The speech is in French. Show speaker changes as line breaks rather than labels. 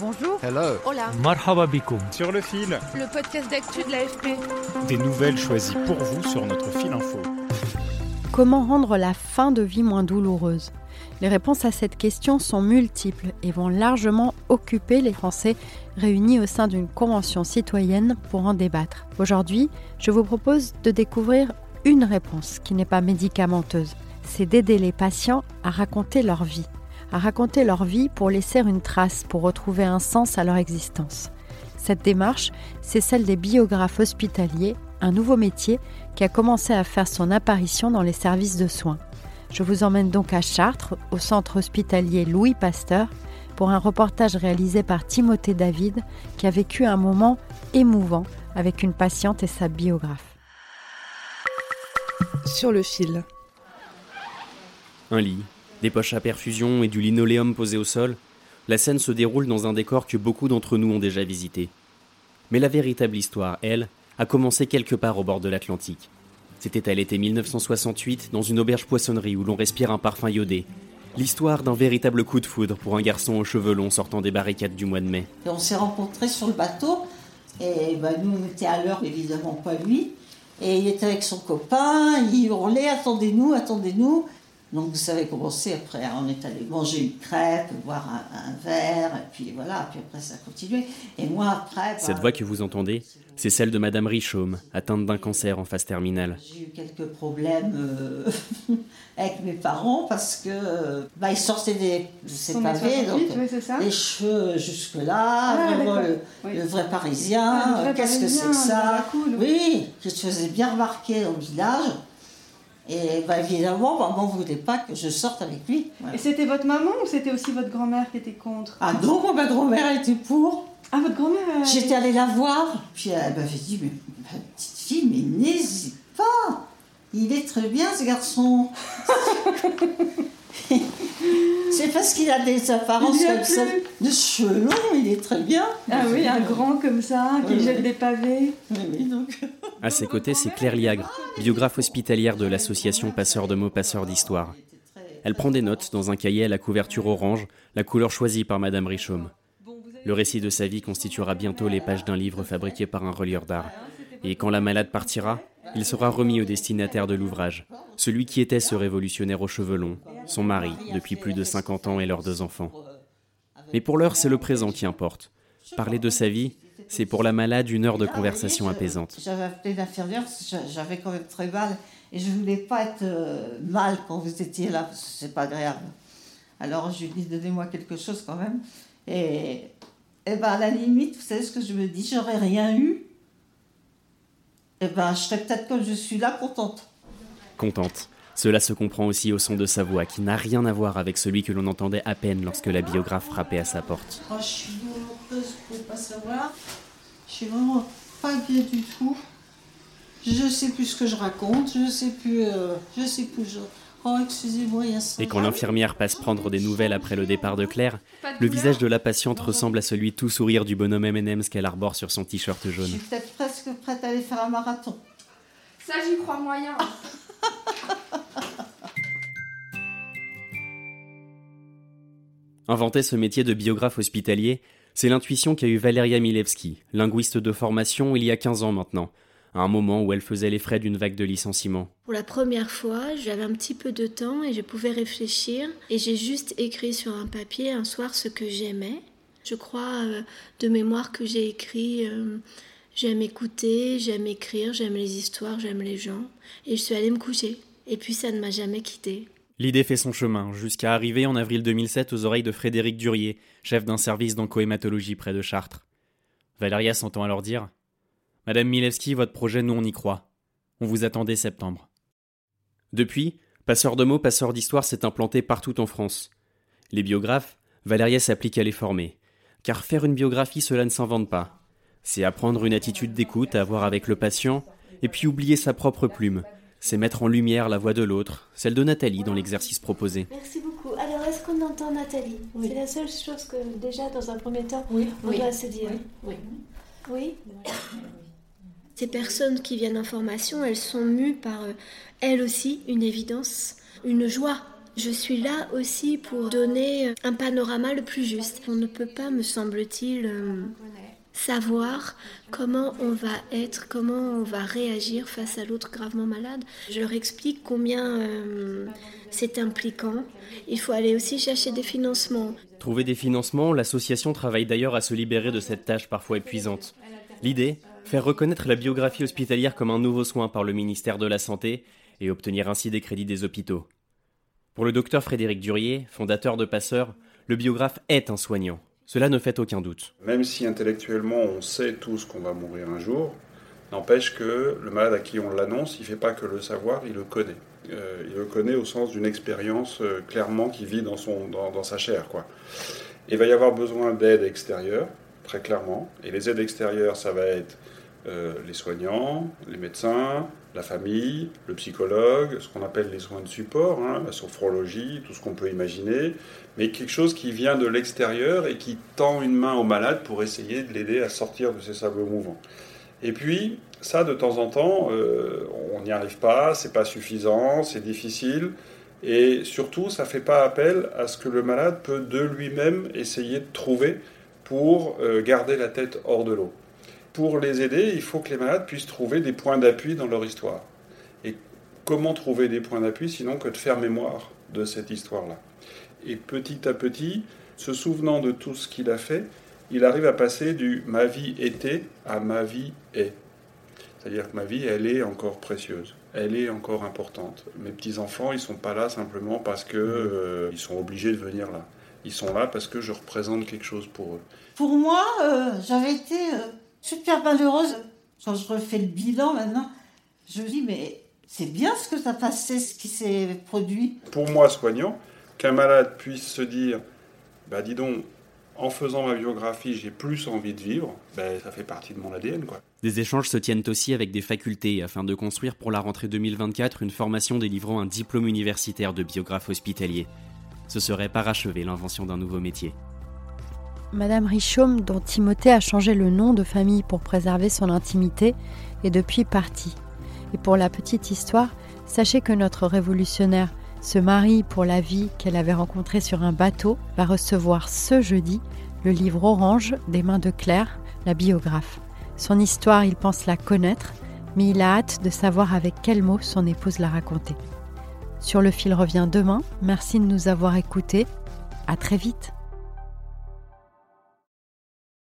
Bonjour.
Hello.
Hola.
Marhaba bikoum.
Sur le fil,
Le podcast d'actu de l'AFP.
des nouvelles choisies pour vous sur notre fil info.
Comment rendre la fin de vie moins douloureuse? Les réponses à cette question sont multiples et vont largement occuper les Français réunis au sein d'une convention citoyenne pour en débattre. Aujourd'hui, je vous propose de découvrir une réponse qui n'est pas médicamenteuse. C'est d'aider les patients à raconter leur vie, à raconter leur vie pour laisser une trace, pour retrouver un sens à leur existence. Cette démarche, c'est celle des biographes hospitaliers, un nouveau métier qui a commencé à faire son apparition dans les services de soins. Je vous emmène donc à Chartres, au centre hospitalier Louis Pasteur, pour un reportage réalisé par Timothée David, qui a vécu un moment émouvant avec une patiente et sa biographe.
Sur le fil.
Un lit, des poches à perfusion et du linoléum posé au sol, la scène se déroule dans un décor que beaucoup d'entre nous ont déjà visité. Mais la véritable histoire, elle, a commencé quelque part au bord de l'Atlantique. C'était à l'été 1968, dans une auberge poissonnerie où l'on respire un parfum iodé. L'histoire d'un véritable coup de foudre pour un garçon aux cheveux longs sortant des barricades du mois de mai.
On s'est rencontrés sur le bateau. Et bah, nous, on était à l'heure, évidemment pas lui. Et il était avec son copain, il hurlait Attendez-nous, attendez-nous. Donc vous savez comment c'est après. On est allé manger une crêpe, boire un, un verre, et puis voilà, puis après ça a continué. Et moi après. bah,
Cette voix que vous entendez, c'est celle de Madame Richaume, atteinte d'un cancer en phase terminale.
J'ai eu quelques problèmes euh, avec mes parents parce que bah, ils sortaient des de ces pavés, donc
oui, c'est ça
les cheveux jusque-là,
Ah,
vraiment le,
Oui.
le vrai parisien,
Ah,
euh, qu'est-ce que c'est que ça
cool.
Oui, je te faisais bien remarquer dans le village. Et bah, évidemment, maman ne voulait pas que je sorte avec lui. Voilà.
Et c'était votre maman ou c'était aussi votre grand-mère qui était contre?
Ah non, moi, ma grand-mère était pour.
Ah, votre grand-mère
J'étais allée la voir, puis elle m'avait dit, mais ma petite fille, mais n'hésite pas, il est très bien ce garçon. C'est parce qu'il a des apparences comme ça, de cheveux longs, il est très bien.
Ah oui, un grand comme ça, qui
Oui,
jette
oui.
des pavés.
Oui, oui, donc.
À ses côtés, c'est Claire Liagre, biographe hospitalière de l'association Passeurs de mots, Passeurs d'histoire. Elle prend des notes dans un cahier à la couverture orange, la couleur choisie par Madame Richaume. Le récit de sa vie constituera bientôt les pages d'un livre fabriqué par un relieur d'art. Et quand la malade partira, il sera remis au destinataire de l'ouvrage, celui qui était ce révolutionnaire aux cheveux longs, son mari depuis plus de 50 ans et leurs deux enfants. Mais pour l'heure, c'est le présent qui importe. Parler de sa vie, c'est pour la malade une heure de conversation
Ah
apaisante.
J'avais appelé l'infirmière j'avais quand même très mal et je voulais pas être euh, mal quand vous étiez là parce que c'est pas agréable. Alors je lui ai dit donnez-moi quelque chose quand même. Et, et ben à la limite, vous savez ce que je me dis, j'aurais rien eu. Et ben je serais peut-être comme je suis là contente.
contente. Cela se comprend aussi au son de sa voix, qui n'a rien à voir avec celui que l'on entendait à peine lorsque la biographe frappait à sa porte.
Oh, je suis douloureuse, vous pouvez pas savoir. Je suis vraiment pas bien du tout. Je sais plus ce que je raconte, je sais plus, euh, je sais plus. je- Oh, excusez-moi, il y a ça.
Et quand l'infirmière passe prendre des nouvelles après le départ de Claire, le visage de la patiente ressemble à celui tout sourire du bonhomme M&M's qu'elle arbore sur son t-shirt
Je
jaune.
suis peut-être presque prête à aller faire un marathon.
Ça, j'y crois moyen.
Inventer ce métier de biographe hospitalier, c'est l'intuition qu'a eue Valeria Milewski, linguiste de formation il y a 15 ans maintenant, à un moment où elle faisait les frais d'une vague de licenciements.
Pour la première fois, j'avais un petit peu de temps et je pouvais réfléchir et j'ai juste écrit sur un papier un soir ce que j'aimais. Je crois euh, de mémoire que j'ai écrit euh, j'aime écouter, j'aime écrire, j'aime les histoires, j'aime les gens et je suis allée me coucher. Et puis ça ne m'a jamais quittée.
L'idée fait son chemin, jusqu'à arriver en avril 2007 aux oreilles de Frédéric Durier, chef d'un service d'oncohématologie près de Chartres. Valéria s'entend alors dire Madame Milewski, votre projet, nous on y croit. On vous attendait septembre. Depuis, Passeur de mots, passeur d'histoire s'est implanté partout en France. Les biographes, Valéria s'applique à les former. Car faire une biographie, cela ne s'invente pas. C'est apprendre une attitude d'écoute à avoir avec le patient, et puis oublier sa propre plume. C'est mettre en lumière la voix de l'autre, celle de Nathalie dans l'exercice proposé.
Merci beaucoup. Alors, est-ce qu'on entend Nathalie? C'est la seule chose que, déjà, dans un premier temps,
Oui.
on
Oui.
doit se dire.
Oui.
Oui? Ces personnes qui viennent en formation, elles sont mues par, euh, elles aussi, une évidence, une joie. Je suis là aussi pour donner un panorama le plus juste. On ne peut pas, me semble-t-il, euh, savoir comment on va être, comment on va réagir face à l'autre gravement malade. Je leur explique combien euh, c'est impliquant. Il faut aller aussi chercher des financements.
Trouver des financements, l'association travaille d'ailleurs à se libérer de cette tâche parfois épuisante. L'idée Faire reconnaître la biographie hospitalière comme un nouveau soin par le ministère de la Santé et obtenir ainsi des crédits des hôpitaux. Pour le docteur Frédéric Durier, fondateur de Passeur, le biographe est un soignant. Cela ne fait aucun doute.
Même si intellectuellement on sait tous qu'on va mourir un jour, n'empêche que le malade à qui on l'annonce, il ne fait pas que le savoir, il le connaît. Euh, il le connaît au sens d'une expérience euh, clairement qui vit dans, son, dans, dans sa chair. Quoi. Il va y avoir besoin d'aide extérieure, très clairement. Et les aides extérieures, ça va être euh, les soignants, les médecins, la famille, le psychologue, ce qu'on appelle les soins de support, hein, la sophrologie, tout ce qu'on peut imaginer, mais quelque chose qui vient de l'extérieur et qui tend une main au malade pour essayer de l'aider à sortir de ses sables mouvants. Et puis, ça, de temps en temps, euh, on n'y arrive pas, c'est pas suffisant, c'est difficile, et surtout, ça fait pas appel à ce que le malade peut de lui-même essayer de trouver pour euh, garder la tête hors de l'eau. Pour les aider, il faut que les malades puissent trouver des points d'appui dans leur histoire. Et comment trouver des points d'appui sinon que de faire mémoire de cette histoire-là Et petit à petit, se souvenant de tout ce qu'il a fait, il arrive à passer du ma vie était à ma vie est. C'est-à-dire que ma vie, elle est encore précieuse, elle est encore importante. Mes petits-enfants, ils sont pas là simplement parce que euh, ils sont obligés de venir là. Ils sont là parce que je représente quelque chose pour eux.
Pour moi, euh, j'avais été euh, super malheureuse. Quand je refais le bilan maintenant, je me dis, mais c'est bien ce que ça passé, ce qui s'est produit.
Pour moi, soignant, qu'un malade puisse se dire, bah dis donc, en faisant ma biographie, j'ai plus envie de vivre, ben, ça fait partie de mon ADN, quoi.
Des échanges se tiennent aussi avec des facultés afin de construire pour la rentrée 2024 une formation délivrant un diplôme universitaire de biographe hospitalier. Ce serait parachever l'invention d'un nouveau métier.
Madame Richaume, dont Timothée a changé le nom de famille pour préserver son intimité, est depuis partie. Et pour la petite histoire, sachez que notre révolutionnaire, ce mari pour la vie qu'elle avait rencontré sur un bateau, va recevoir ce jeudi le livre Orange des mains de Claire, la biographe. Son histoire, il pense la connaître, mais il a hâte de savoir avec quels mots son épouse l'a racontée. Sur le fil revient demain. Merci de nous avoir écoutés. À très vite.